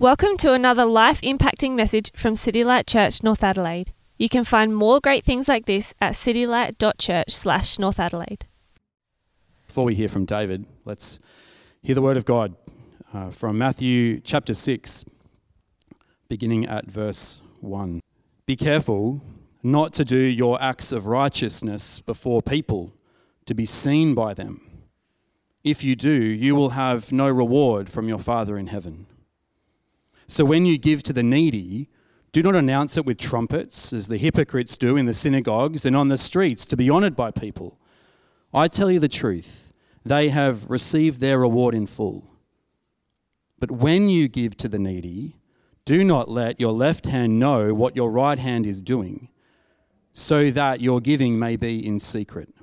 Welcome to another life impacting message from City Light Church, North Adelaide. You can find more great things like this at citylight.church slash North Adelaide. Before we hear from David, let's hear the word of God uh, from Matthew chapter 6, beginning at verse 1. Be careful not to do your acts of righteousness before people to be seen by them. If you do, you will have no reward from your Father in heaven. So when you give to the needy, do not announce it with trumpets, as the hypocrites do in the synagogues and on the streets to be honored by people. I tell you the truth, they have received their reward in full. But when you give to the needy, do not let your left hand know what your right hand is doing, so that your giving may be in secret.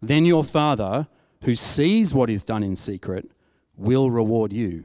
Then your Father, who sees what is done in secret, will reward you.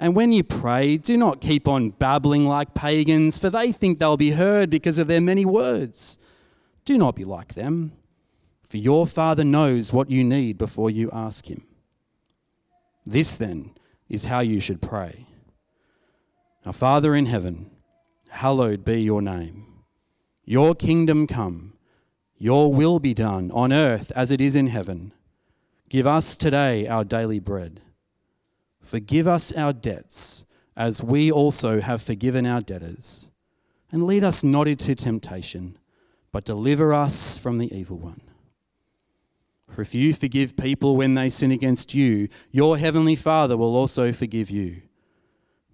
And when you pray, do not keep on babbling like pagans, for they think they'll be heard because of their many words. Do not be like them, for your Father knows what you need before you ask Him. This, then, is how you should pray Our Father in heaven, hallowed be your name. Your kingdom come, your will be done on earth as it is in heaven. Give us today our daily bread Forgive us our debts, as we also have forgiven our debtors. And lead us not into temptation, but deliver us from the evil one. For if you forgive people when they sin against you, your heavenly Father will also forgive you.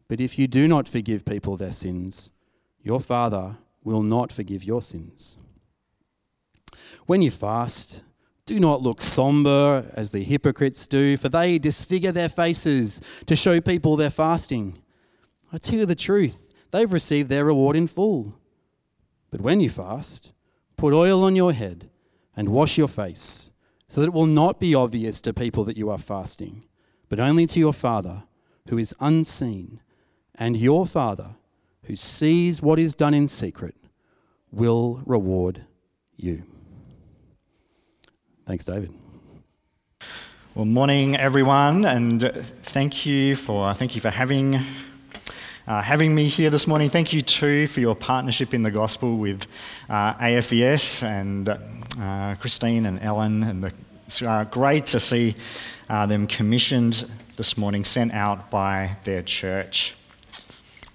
But if you do not forgive people their sins, your Father will not forgive your sins. When you fast, do not look somber as the hypocrites do, for they disfigure their faces to show people they're fasting. I tell you the truth, they've received their reward in full. But when you fast, put oil on your head and wash your face, so that it will not be obvious to people that you are fasting, but only to your Father who is unseen, and your Father who sees what is done in secret will reward you. Thanks, David. Well, morning, everyone, and thank you for thank you for having uh, having me here this morning. Thank you too for your partnership in the gospel with uh, AFES and uh, Christine and Ellen, and the, it's uh, great to see uh, them commissioned this morning, sent out by their church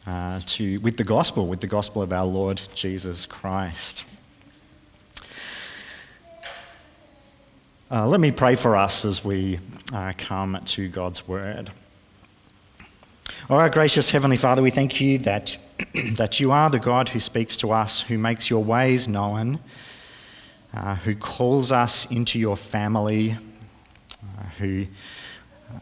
uh, to with the gospel, with the gospel of our Lord Jesus Christ. Uh, let me pray for us as we uh, come to God's word. All right, gracious Heavenly Father, we thank you that, that you are the God who speaks to us, who makes your ways known, uh, who calls us into your family, uh, who uh,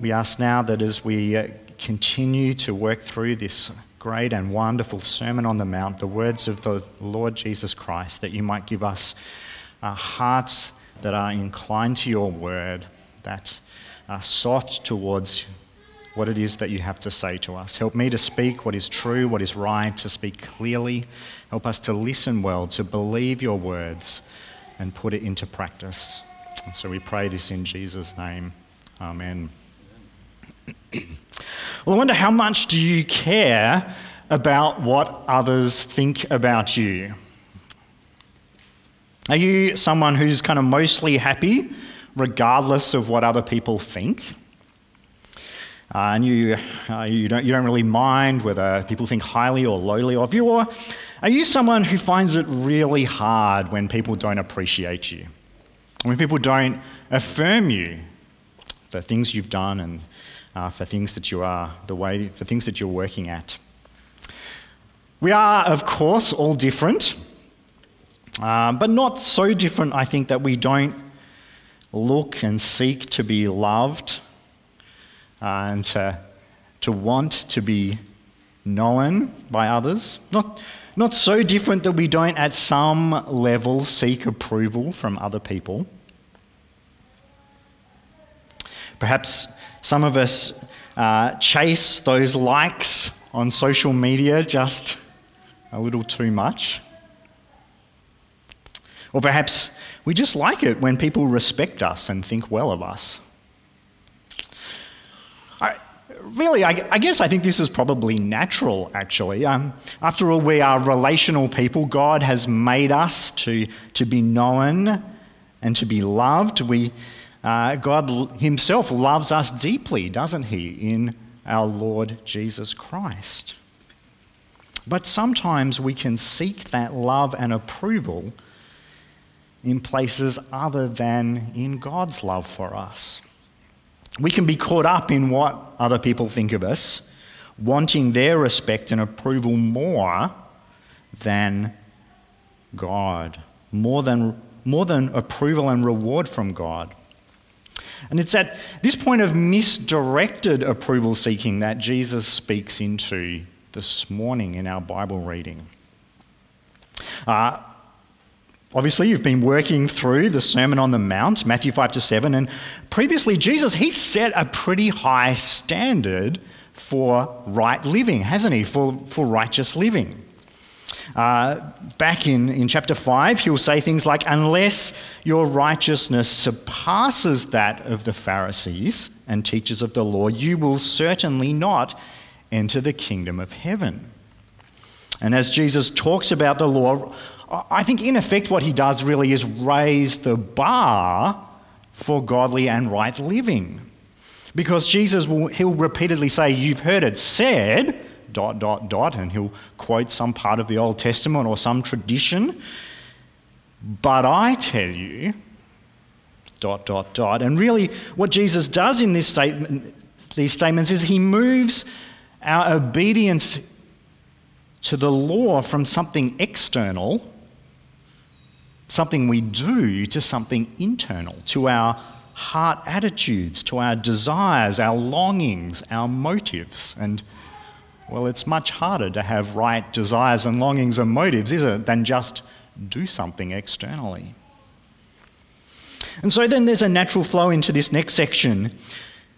we ask now that as we uh, continue to work through this great and wonderful Sermon on the Mount, the words of the Lord Jesus Christ, that you might give us hearts that are inclined to your word, that are soft towards what it is that you have to say to us. Help me to speak what is true, what is right, to speak clearly. Help us to listen well, to believe your words, and put it into practice. And so we pray this in Jesus' name. Amen. well, I wonder how much do you care about what others think about you? Are you someone who's kind of mostly happy, regardless of what other people think? Uh, and you, uh, you, don't, you don't really mind whether people think highly or lowly of you? Or are you someone who finds it really hard when people don't appreciate you? When people don't affirm you for things you've done and uh, for things that you are, the way, for things that you're working at? We are, of course, all different. Um, but not so different, I think, that we don't look and seek to be loved uh, and to, to want to be known by others. Not, not so different that we don't at some level seek approval from other people. Perhaps some of us uh, chase those likes on social media just a little too much. Or perhaps we just like it when people respect us and think well of us. Really, I, I, guess I think this is probably natural, actually. Um, after all, we are relational people. God has made us to, to be known and to be loved. We, uh, God Himself loves us deeply, doesn't He, in our Lord Jesus Christ. But sometimes we can seek that love and approval in places other than in God's love for us. We can be caught up in what other people think of us, wanting their respect and approval more than God, more than, more than approval and reward from God. And it's at this point of misdirected approval seeking that Jesus speaks into this morning in our Bible reading. Uh, Obviously, you've been working through the Sermon on the Mount, Matthew 5 to 7, and previously, Jesus, he set a pretty high standard for right living, hasn't he? For, for righteous living. Uh, back in, in chapter 5, he'll say things like, Unless your righteousness surpasses that of the Pharisees and teachers of the law, you will certainly not enter the kingdom of heaven. And as Jesus talks about the law, I think, in effect, what he does really is raise the bar for godly and right living. Because Jesus will he'll repeatedly say, You've heard it said, dot, dot, dot, and he'll quote some part of the Old Testament or some tradition. But I tell you, dot, dot, dot. And really, what Jesus does in this statement, these statements is he moves our obedience to the law from something external something we do to something internal, to our heart attitudes, to our desires, our longings, our motives. And, well, it's much harder to have right desires and longings and motives, is it, than just do something externally. And so then there's a natural flow into this next section,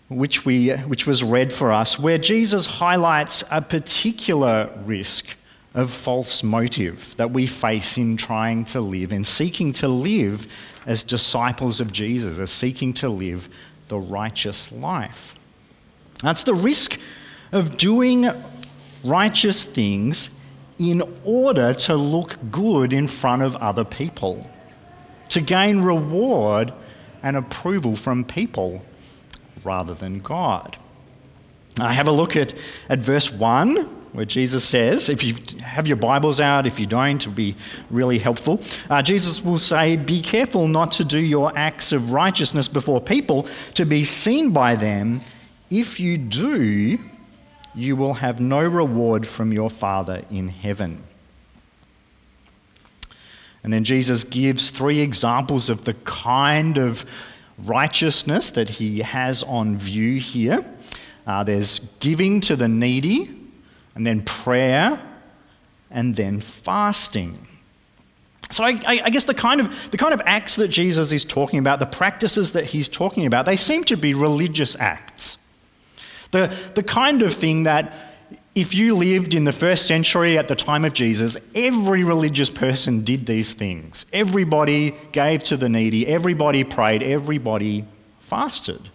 which, we, which was read for us, where Jesus highlights a particular risk of false motive that we face in trying to live and seeking to live as disciples of Jesus, as seeking to live the righteous life. That's the risk of doing righteous things in order to look good in front of other people, to gain reward and approval from people rather than God. I have a look at, at verse 1 where Jesus says, if you have your Bibles out, if you don't, it'll be really helpful. Uh, Jesus will say, Be careful not to do your acts of righteousness before people to be seen by them. If you do, you will have no reward from your Father in heaven. And then Jesus gives three examples of the kind of righteousness that he has on view here. Uh, there's giving to the needy, and then prayer, and then fasting. So I, I, guess the kind, of, the kind of acts that Jesus is talking about, the practices that he's talking about, they seem to be religious acts. The, the kind of thing that if you lived in the first century at the time of Jesus, every religious person did these things. Everybody gave to the needy, everybody prayed, everybody fasted.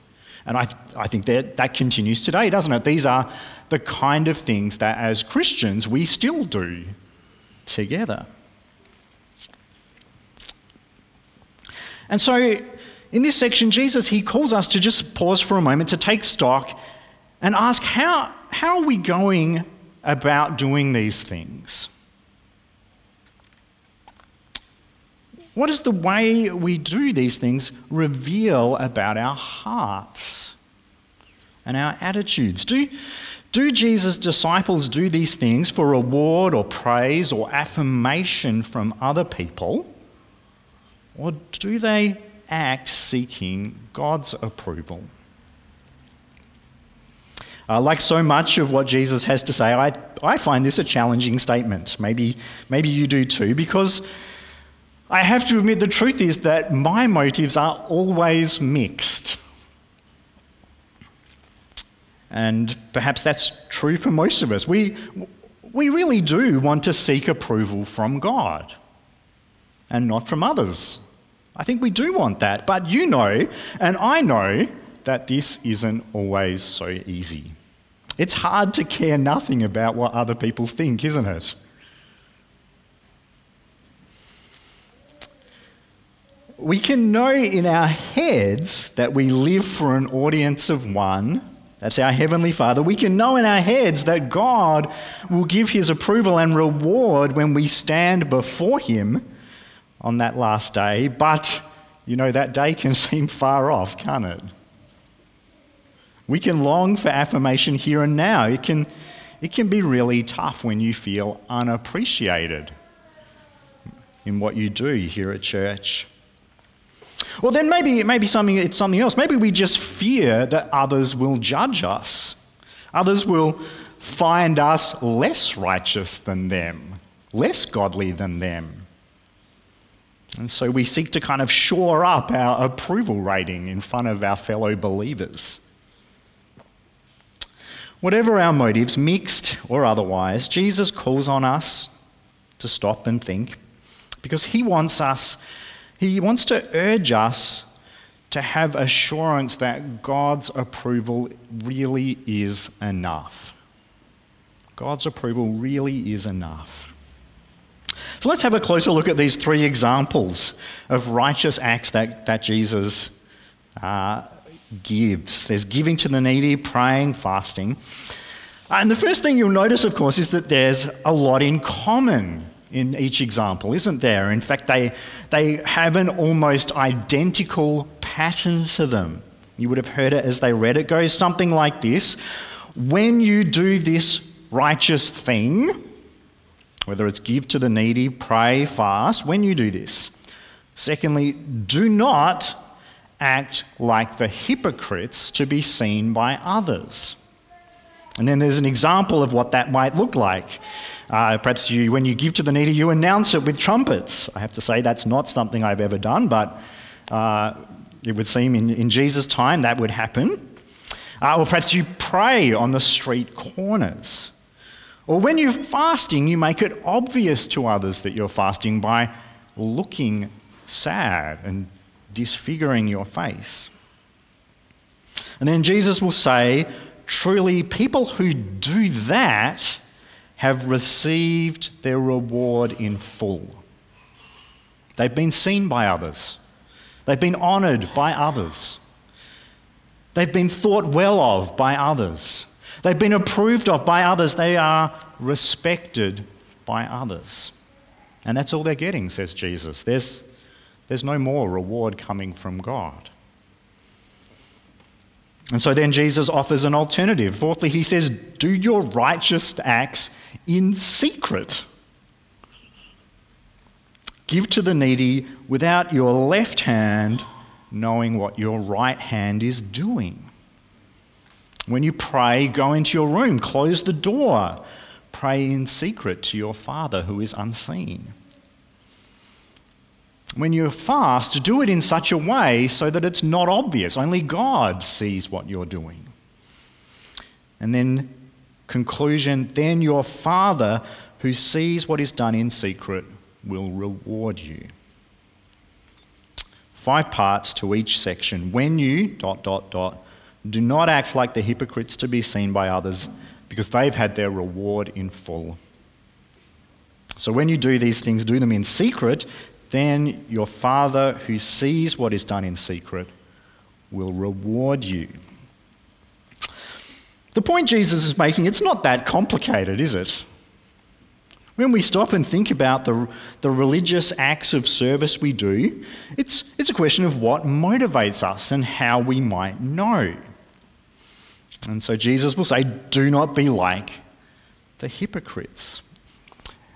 And I, I think that, that continues today, doesn't it? These are the kind of things that as Christians we still do together. And so in this section, Jesus, he calls us to just pause for a moment to take stock and ask how, how are we going about doing these things? What does the way we do these things reveal about our hearts and our attitudes? Do, do Jesus' disciples do these things for reward or praise or affirmation from other people? Or do they act seeking God's approval? Uh, like so much of what Jesus has to say, I, I find this a challenging statement. Maybe, maybe you do too, because I have to admit the truth is that my motives are always mixed. And perhaps that's true for most of us. We, we really do want to seek approval from God and not from others. I think we do want that. But you know, and I know, that this isn't always so easy. It's hard to care nothing about what other people think, isn't it? We can know in our heads that we live for an audience of one. That's our Heavenly Father. We can know in our heads that God will give His approval and reward when we stand before Him on that last day. But, you know, that day can seem far off, can't it? We can long for affirmation here and now. It can, it can be really tough when you feel unappreciated in what you do here at church. Well, then maybe, maybe something, it's something else. Maybe we just fear that others will judge us. Others will find us less righteous than them, less godly than them. And so we seek to kind of shore up our approval rating in front of our fellow believers. Whatever our motives, mixed or otherwise, Jesus calls on us to stop and think because he wants us, he wants to urge us to have assurance that God's approval really is enough. God's approval really is enough. So let's have a closer look at these three examples of righteous acts that, that Jesus uh, gives. There's giving to the needy, praying, fasting. And the first thing you'll notice, of course, is that there's a lot in common in each example, isn't there? In fact, they, they have an almost identical pattern to them. You would have heard it as they read it. it goes something like this When you do this righteous thing, whether it's give to the needy, pray, fast, when you do this. Secondly, do not act like the hypocrites to be seen by others. And then there's an example of what that might look like. Uh, perhaps you, when you give to the needy, you announce it with trumpets. I have to say that's not something I've ever done, but uh, it would seem in, in Jesus' time that would happen. Uh, or perhaps you pray on the street corners. Or when you're fasting, you make it obvious to others that you're fasting by looking sad and disfiguring your face. And then Jesus will say, Truly, people who do that have received their reward in full. They've been seen by others, they've been honoured by others, they've been thought well of by others, they've been approved of by others, they are respected by others. And that's all they're getting, says Jesus. There's there's no more reward coming from God. And so then Jesus offers an alternative. Fourthly, he says, Do your righteous acts in secret. Give to the needy without your left hand knowing what your right hand is doing. When you pray, go into your room, close the door, pray in secret to your Father who is unseen. When you fast, do it in such a way so that it's not obvious. Only God sees what you're doing. And then, conclusion then your Father, who sees what is done in secret, will reward you. Five parts to each section. When you, dot, dot, dot, do not act like the hypocrites to be seen by others, because they've had their reward in full. So when you do these things, do them in secret, then your Father who sees what is done in secret will reward you. The point Jesus is making, it's not that complicated, is it? When we stop and think about the, the religious acts of service we do, it's, it's a question of what motivates us and how we might know. And so Jesus will say, Do not be like the hypocrites.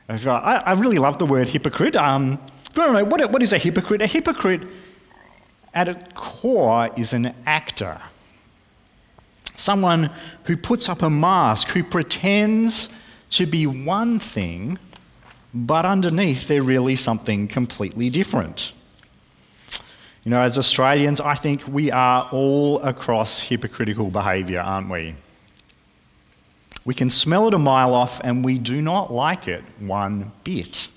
I, I really love the word hypocrite. Um, but anyway, what, what is a hypocrite? A hypocrite, at its core, is an actor. Someone who puts up a mask, who pretends to be one thing, but underneath they're really something completely different. You know, as Australians, I think we are all across hypocritical behaviour, aren't we? We can smell it a mile off and we do not like it one bit.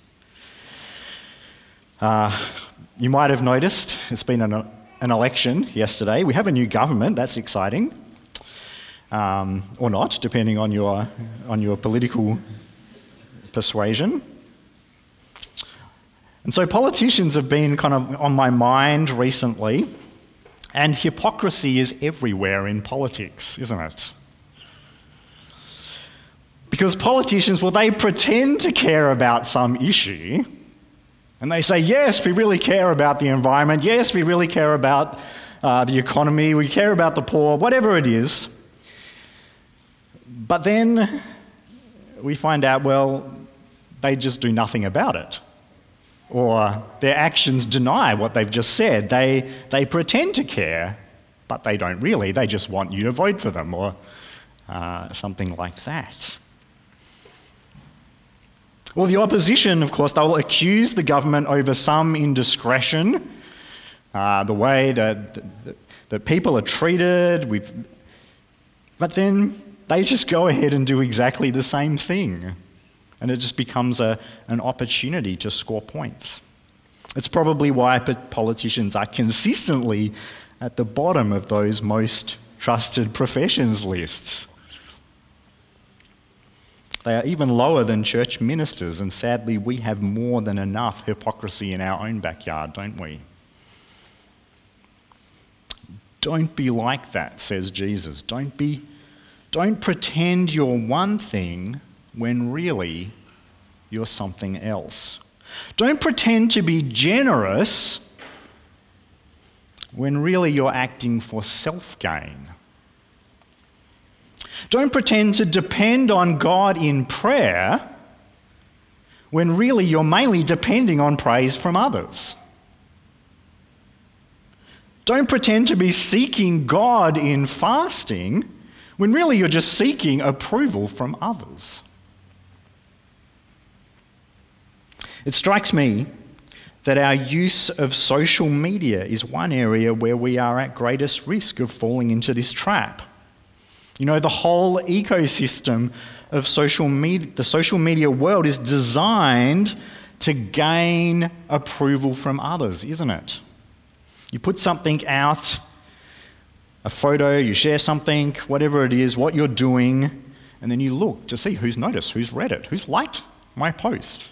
Uh, you might have noticed it's been an, an, election yesterday. We have a new government, that's exciting. Um, or not, depending on your, on your political persuasion. And so politicians have been kind of on my mind recently, and hypocrisy is everywhere in politics, isn't it? Because politicians, well, they pretend to care about some issue, and they say, yes, we really care about the environment, yes, we really care about uh, the economy, we care about the poor, whatever it is. But then we find out, well, they just do nothing about it or their actions deny what they've just said. They, they pretend to care, but they don't really. They just want you to vote for them or uh, something like that. Well, the opposition, of course, they'll accuse the government over some indiscretion, uh, the way that, that, that people are treated. With, but then they just go ahead and do exactly the same thing and it just becomes a, an opportunity to score points. It's probably why politicians are consistently at the bottom of those most trusted professions lists. They are even lower than church ministers, and sadly, we have more than enough hypocrisy in our own backyard, don't we? Don't be like that, says Jesus. Don't be don't pretend you're one thing when really you're something else. Don't pretend to be generous when really you're acting for self gain. Don't pretend to depend on God in prayer when really you're mainly depending on praise from others. Don't pretend to be seeking God in fasting when really you're just seeking approval from others. It strikes me that our use of social media is one area where we are at greatest risk of falling into this trap. You know, the whole ecosystem of social media, the social media world is designed to gain approval from others, isn't it? You put something out, a photo, you share something, whatever it is, what you're doing, and then you look to see who's noticed, who's read it, who's liked my post.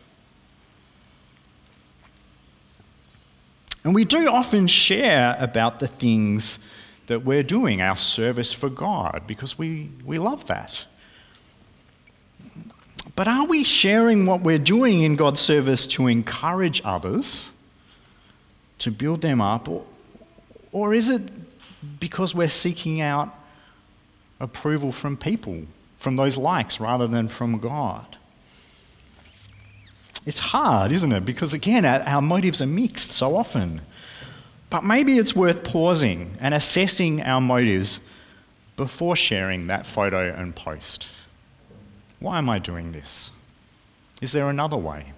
And we do often share about the things that we're doing, our service for God, because we, we love that. But are we sharing what we're doing in God's service to encourage others, to build them up, or, or is it because we're seeking out approval from people, from those likes, rather than from God? It's hard, isn't it? Because again, our, our motives are mixed so often. But maybe it's worth pausing and assessing our motives before sharing that photo and post. Why am I doing this? Is there another way?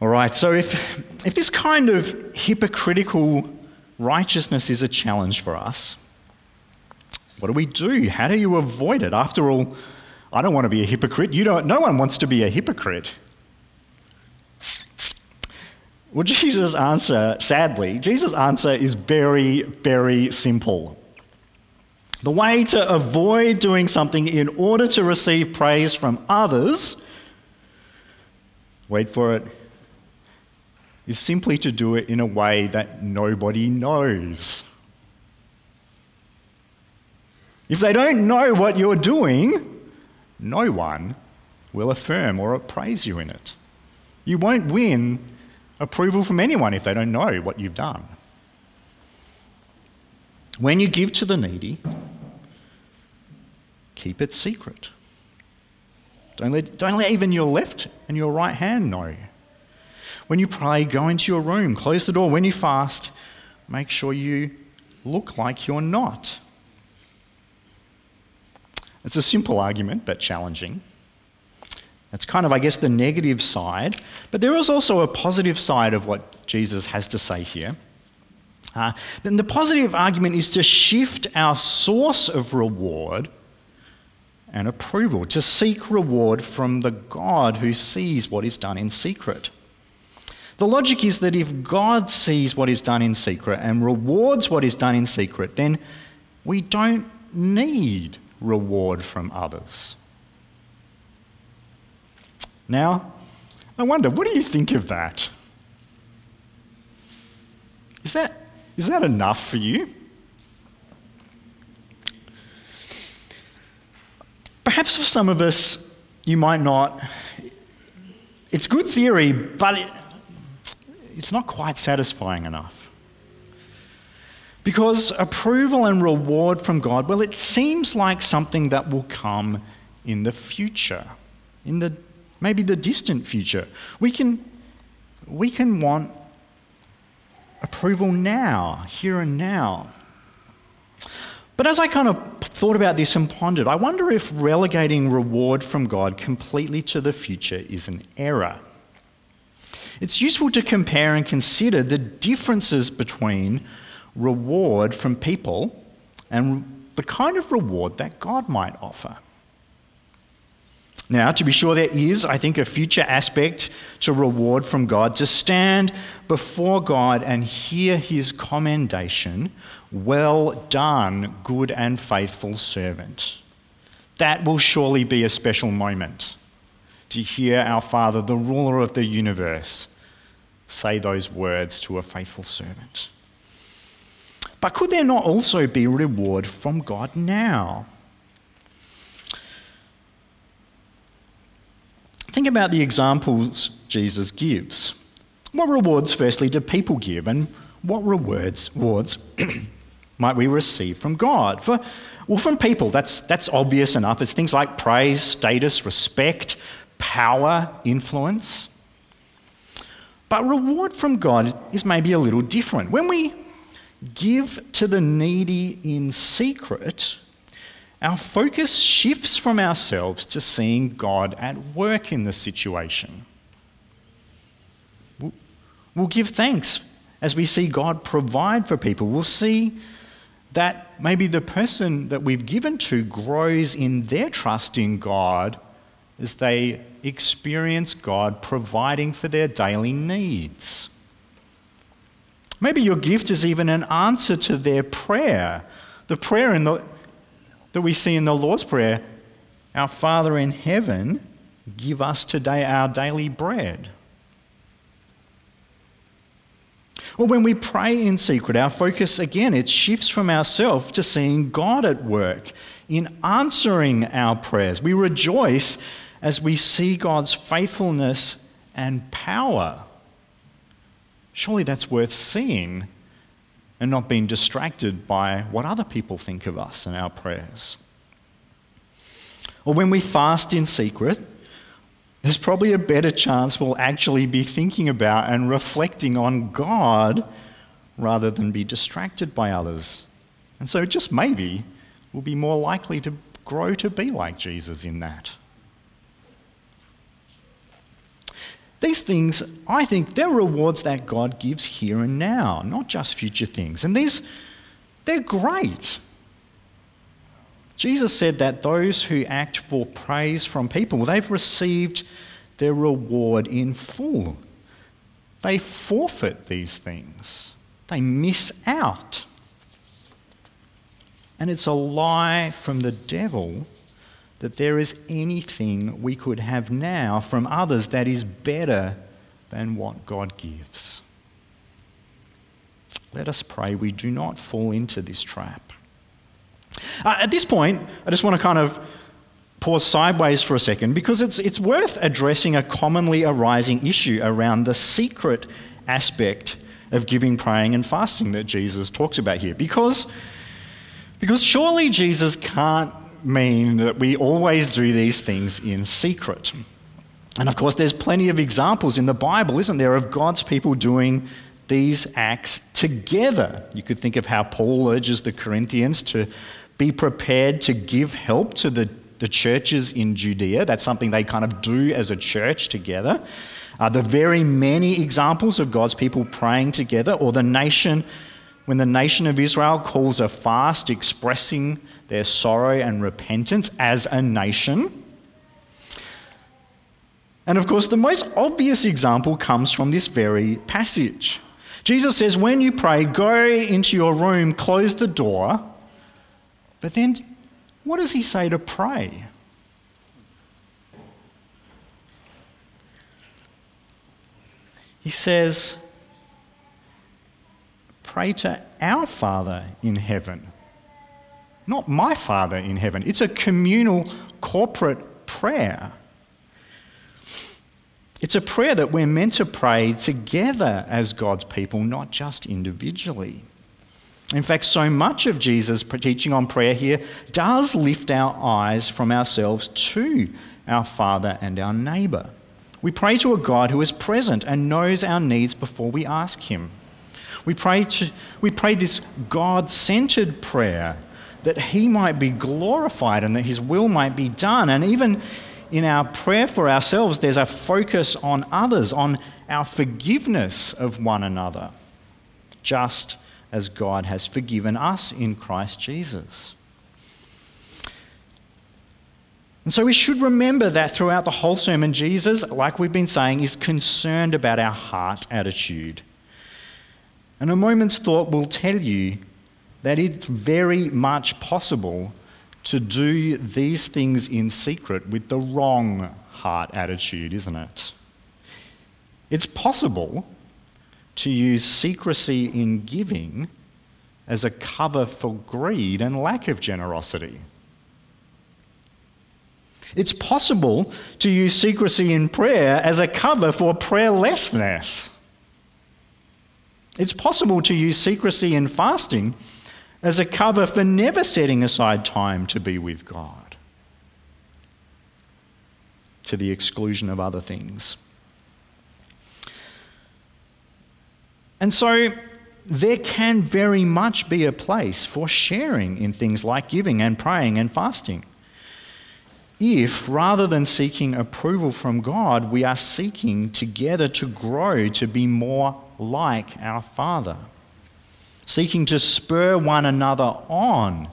All right, so if, if this kind of hypocritical righteousness is a challenge for us, what do we do? How do you avoid it? After all, I don't want to be a hypocrite. You don't, no one wants to be a hypocrite. Well, Jesus' answer, sadly, Jesus' answer is very, very simple. The way to avoid doing something in order to receive praise from others, wait for it, is simply to do it in a way that nobody knows. If they don't know what you're doing, no one will affirm or praise you in it. You won't win approval from anyone if they don't know what you've done. When you give to the needy, keep it secret. Don't let, don't let even your left and your right hand know. When you pray, go into your room, close the door. When you fast, make sure you look like you're not. It's a simple argument, but challenging. That's kind of, I guess, the negative side. But there is also a positive side of what Jesus has to say here. Uh, the positive argument is to shift our source of reward and approval, to seek reward from the God who sees what is done in secret. The logic is that if God sees what is done in secret and rewards what is done in secret, then we don't need reward from others. Now, I wonder, what do you think of that? Is that, is that enough for you? Perhaps for some of us, you might not. It's good theory, but it, it's not quite satisfying enough. Because approval and reward from God, well, it seems like something that will come in the future, in the maybe the distant future. We can, we can want approval now, here and now. But as I kind of thought about this and pondered, I wonder if relegating reward from God completely to the future is an error. It's useful to compare and consider the differences between reward from people and the kind of reward that God might offer. Now, to be sure, there is, I think, a future aspect to reward from God to stand before God and hear his commendation Well done, good and faithful servant. That will surely be a special moment to hear our Father, the ruler of the universe, say those words to a faithful servant. But could there not also be reward from God now? Think about the examples Jesus gives. What rewards, firstly, do people give, and what rewards, rewards might we receive from God? For, well, from people, that's, that's obvious enough. It's things like praise, status, respect, power, influence. But reward from God is maybe a little different. When we give to the needy in secret, our focus shifts from ourselves to seeing God at work in the situation. We'll give thanks as we see God provide for people. We'll see that maybe the person that we've given to grows in their trust in God as they experience God providing for their daily needs. Maybe your gift is even an answer to their prayer. The prayer in the that we see in the Lord's Prayer Our Father in heaven, give us today our daily bread. Or when we pray in secret, our focus again, it shifts from ourselves to seeing God at work in answering our prayers. We rejoice as we see God's faithfulness and power. Surely that's worth seeing and not being distracted by what other people think of us and our prayers. Or when we fast in secret, there's probably a better chance we'll actually be thinking about and reflecting on God rather than be distracted by others. And so, just maybe, we'll be more likely to grow to be like Jesus in that. These things, I think, they're rewards that God gives here and now, not just future things. And these, they're great. Jesus said that those who act for praise from people, they've received their reward in full. They forfeit these things, they miss out. And it's a lie from the devil that there is anything we could have now from others that is better than what God gives. Let us pray we do not fall into this trap. Uh, at this point, I just want to kind of pause sideways for a second because it's, it's worth addressing a commonly arising issue around the secret aspect of giving, praying, and fasting that Jesus talks about here. Because, because surely Jesus can't mean that we always do these things in secret. And of course, there's plenty of examples in the Bible, isn't there, of God's people doing these acts together. You could think of how Paul urges the Corinthians to be prepared to give help to the, the churches in Judea. That's something they kind of do as a church together. Uh, the very many examples of God's people praying together, or the nation, when the nation of Israel calls a fast expressing their sorrow and repentance as a nation. And of course, the most obvious example comes from this very passage. Jesus says, when you pray, go into your room, close the door. But then, what does he say to pray? He says, Pray to our Father in heaven, not my Father in heaven. It's a communal, corporate prayer. It's a prayer that we're meant to pray together as God's people, not just individually. In fact, so much of Jesus' teaching on prayer here does lift our eyes from ourselves to our Father and our neighbour. We pray to a God who is present and knows our needs before we ask Him. We pray, to, we pray this God centered prayer that He might be glorified and that His will might be done. And even in our prayer for ourselves, there's a focus on others, on our forgiveness of one another, just as God has forgiven us in Christ Jesus. And so we should remember that throughout the whole sermon, Jesus, like we've been saying, is concerned about our heart attitude. And a moment's thought will tell you that it's very much possible to do these things in secret with the wrong heart attitude, isn't it? It's possible to use secrecy in giving as a cover for greed and lack of generosity. It's possible to use secrecy in prayer as a cover for prayerlessness. It's possible to use secrecy and fasting as a cover for never setting aside time to be with God, to the exclusion of other things. And so there can very much be a place for sharing in things like giving and praying and fasting. If, rather than seeking approval from God, we are seeking together to grow to be more like our Father seeking to spur one another on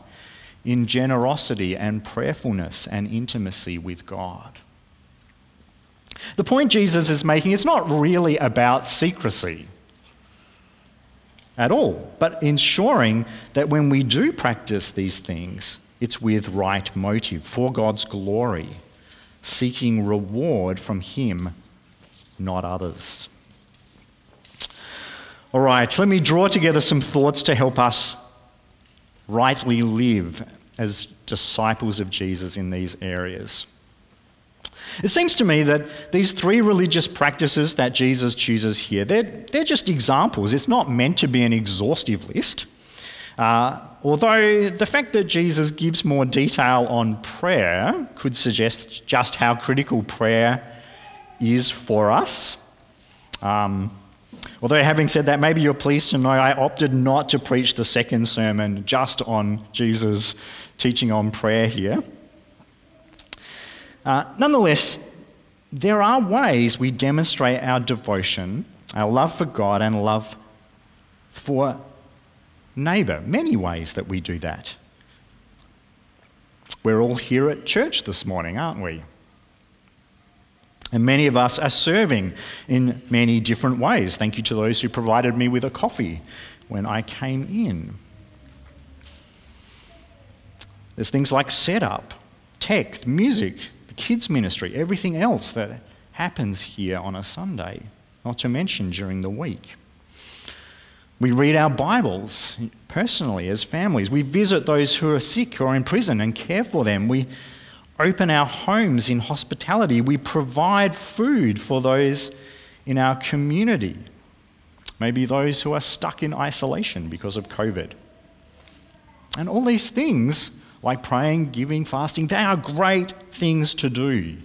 in generosity and prayerfulness and intimacy with God. The point Jesus is making is not really about secrecy at all, but ensuring that when we do practice these things, it's with right motive, for God's glory, seeking reward from Him, not others. All right, let me draw together some thoughts to help us rightly live as disciples of Jesus in these areas. It seems to me that these three religious practices that Jesus chooses here, they're, they're just examples. It's not meant to be an exhaustive list. Uh, although the fact that Jesus gives more detail on prayer could suggest just how critical prayer is for us. Um, Although, having said that, maybe you're pleased to know I opted not to preach the second sermon just on Jesus' teaching on prayer here. Uh, nonetheless, there are ways we demonstrate our devotion, our love for God, and love for neighbour. Many ways that we do that. We're all here at church this morning, aren't we? And many of us are serving in many different ways. Thank you to those who provided me with a coffee when I came in. There's things like setup, tech, music, the kids' ministry, everything else that happens here on a Sunday, not to mention during the week. We read our Bibles personally as families. We visit those who are sick or in prison and care for them. We open our homes in hospitality. We provide food for those in our community, maybe those who are stuck in isolation because of COVID. And all these things, like praying, giving, fasting, they are great things to do.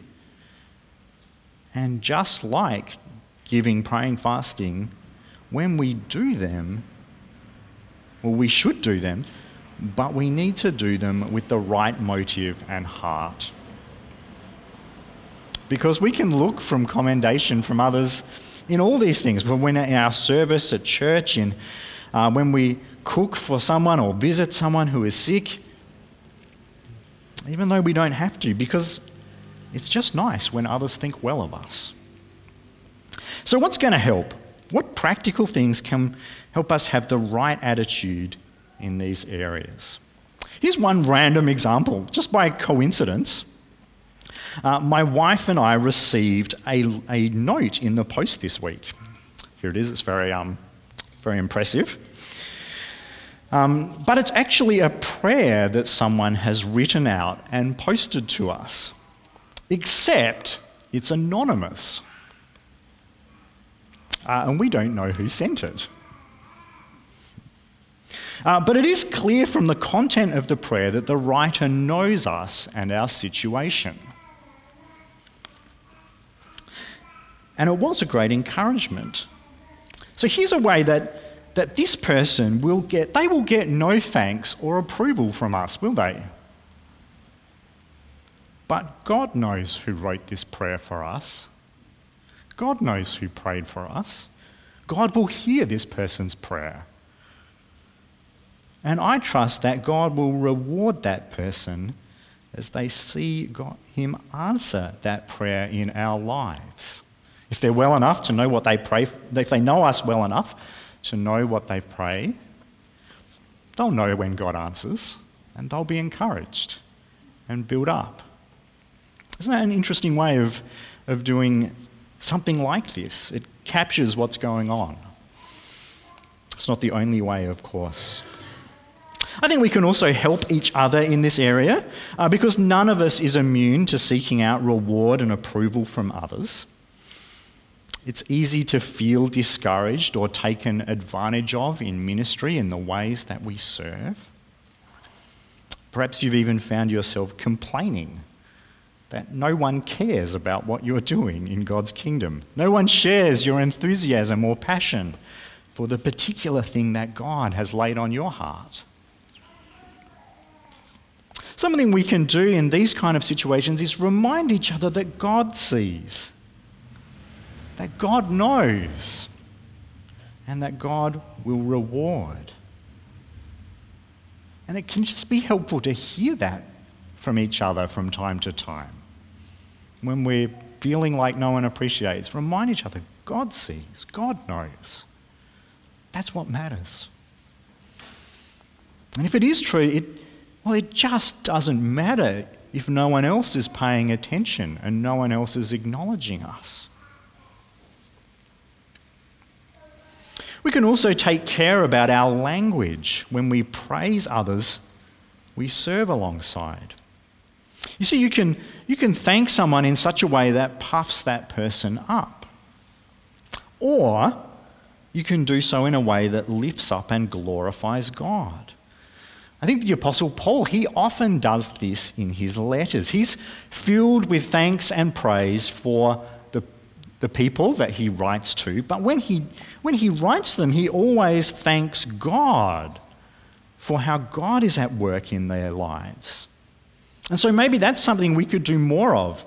And just like giving, praying, fasting, when we do them, well, we should do them, but we need to do them with the right motive and heart. Because we can look from commendation from others in all these things, when in our service at church, in, uh, when we cook for someone or visit someone who is sick, even though we don't have to, because it's just nice when others think well of us. So, what's going to help? What practical things can help us have the right attitude in these areas? Here's one random example, just by coincidence. Uh, my wife and I received a, a note in the post this week. Here it is, it's very, um, very impressive. Um, but it's actually a prayer that someone has written out and posted to us, except it's anonymous. Uh, and we don't know who sent it. Uh, but it is clear from the content of the prayer that the writer knows us and our situation. And it was a great encouragement. So here's a way that, that this person will get, they will get no thanks or approval from us, will they? But God knows who wrote this prayer for us. God knows who prayed for us. God will hear this person's prayer. And I trust that God will reward that person as they see God, Him answer that prayer in our lives. If they're well enough to know what they pray, if they know us well enough to know what they pray, they'll know when God answers and they'll be encouraged and built up. Isn't that an interesting way of, of doing something like this? It captures what's going on. It's not the only way, of course. I think we can also help each other in this area uh, because none of us is immune to seeking out reward and approval from others. It's easy to feel discouraged or taken advantage of in ministry in the ways that we serve. Perhaps you've even found yourself complaining that no one cares about what you're doing in God's kingdom. No one shares your enthusiasm or passion for the particular thing that God has laid on your heart. Something we can do in these kind of situations is remind each other that God sees that God knows and that God will reward. And it can just be helpful to hear that from each other from time to time. When we're feeling like no one appreciates, remind each other God sees, God knows. That's what matters. And if it is true, it, well, it just doesn't matter if no one else is paying attention and no one else is acknowledging us. We can also take care about our language. When we praise others, we serve alongside. You see, you can, you can thank someone in such a way that puffs that person up. Or you can do so in a way that lifts up and glorifies God. I think the Apostle Paul, he often does this in his letters. He's filled with thanks and praise for the the people that he writes to, but when he, when he writes them, he always thanks God for how God is at work in their lives. And so maybe that's something we could do more of.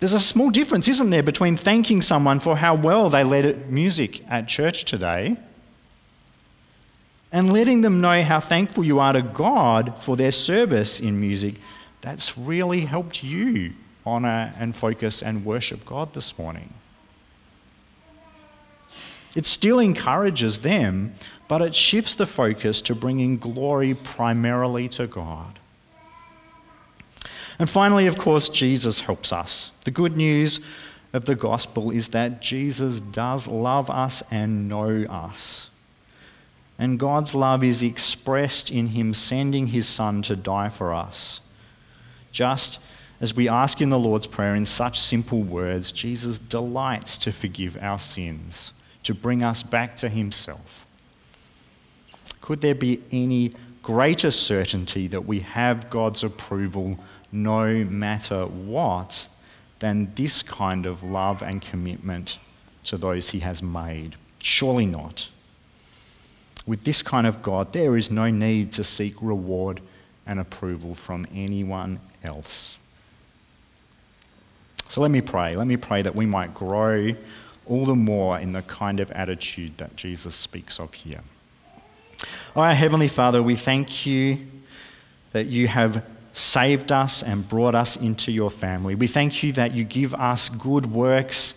There's a small difference, isn't there, between thanking someone for how well they led music at church today and letting them know how thankful you are to God for their service in music that's really helped you honour and focus and worship God this morning. It still encourages them, but it shifts the focus to bringing glory primarily to God. And finally, of course, Jesus helps us. The good news of the gospel is that Jesus does love us and know us. And God's love is expressed in Him sending His Son to die for us, just as we ask in the Lord's Prayer in such simple words, Jesus delights to forgive our sins, to bring us back to Himself. Could there be any greater certainty that we have God's approval no matter what than this kind of love and commitment to those He has made? Surely not. With this kind of God, there is no need to seek reward and approval from anyone else. So let me pray. Let me pray that we might grow all the more in the kind of attitude that Jesus speaks of here. Our Heavenly Father, we thank you that you have saved us and brought us into your family. We thank you that you give us good works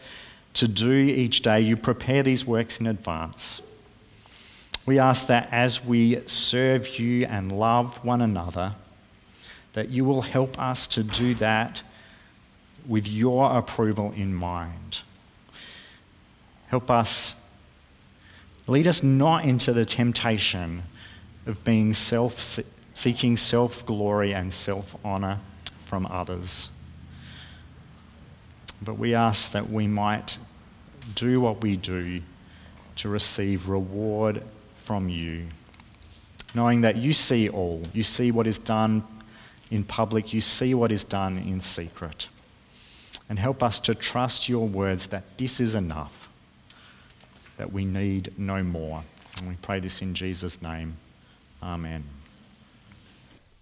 to do each day. You prepare these works in advance. We ask that as we serve you and love one another, that you will help us to do that with your approval in mind. Help us, lead us not into the temptation of being self seeking self glory and self honor from others. But we ask that we might do what we do to receive reward from you, knowing that you see all. You see what is done in public, you see what is done in secret. And help us to trust your words that this is enough, that we need no more. And we pray this in Jesus' name. Amen.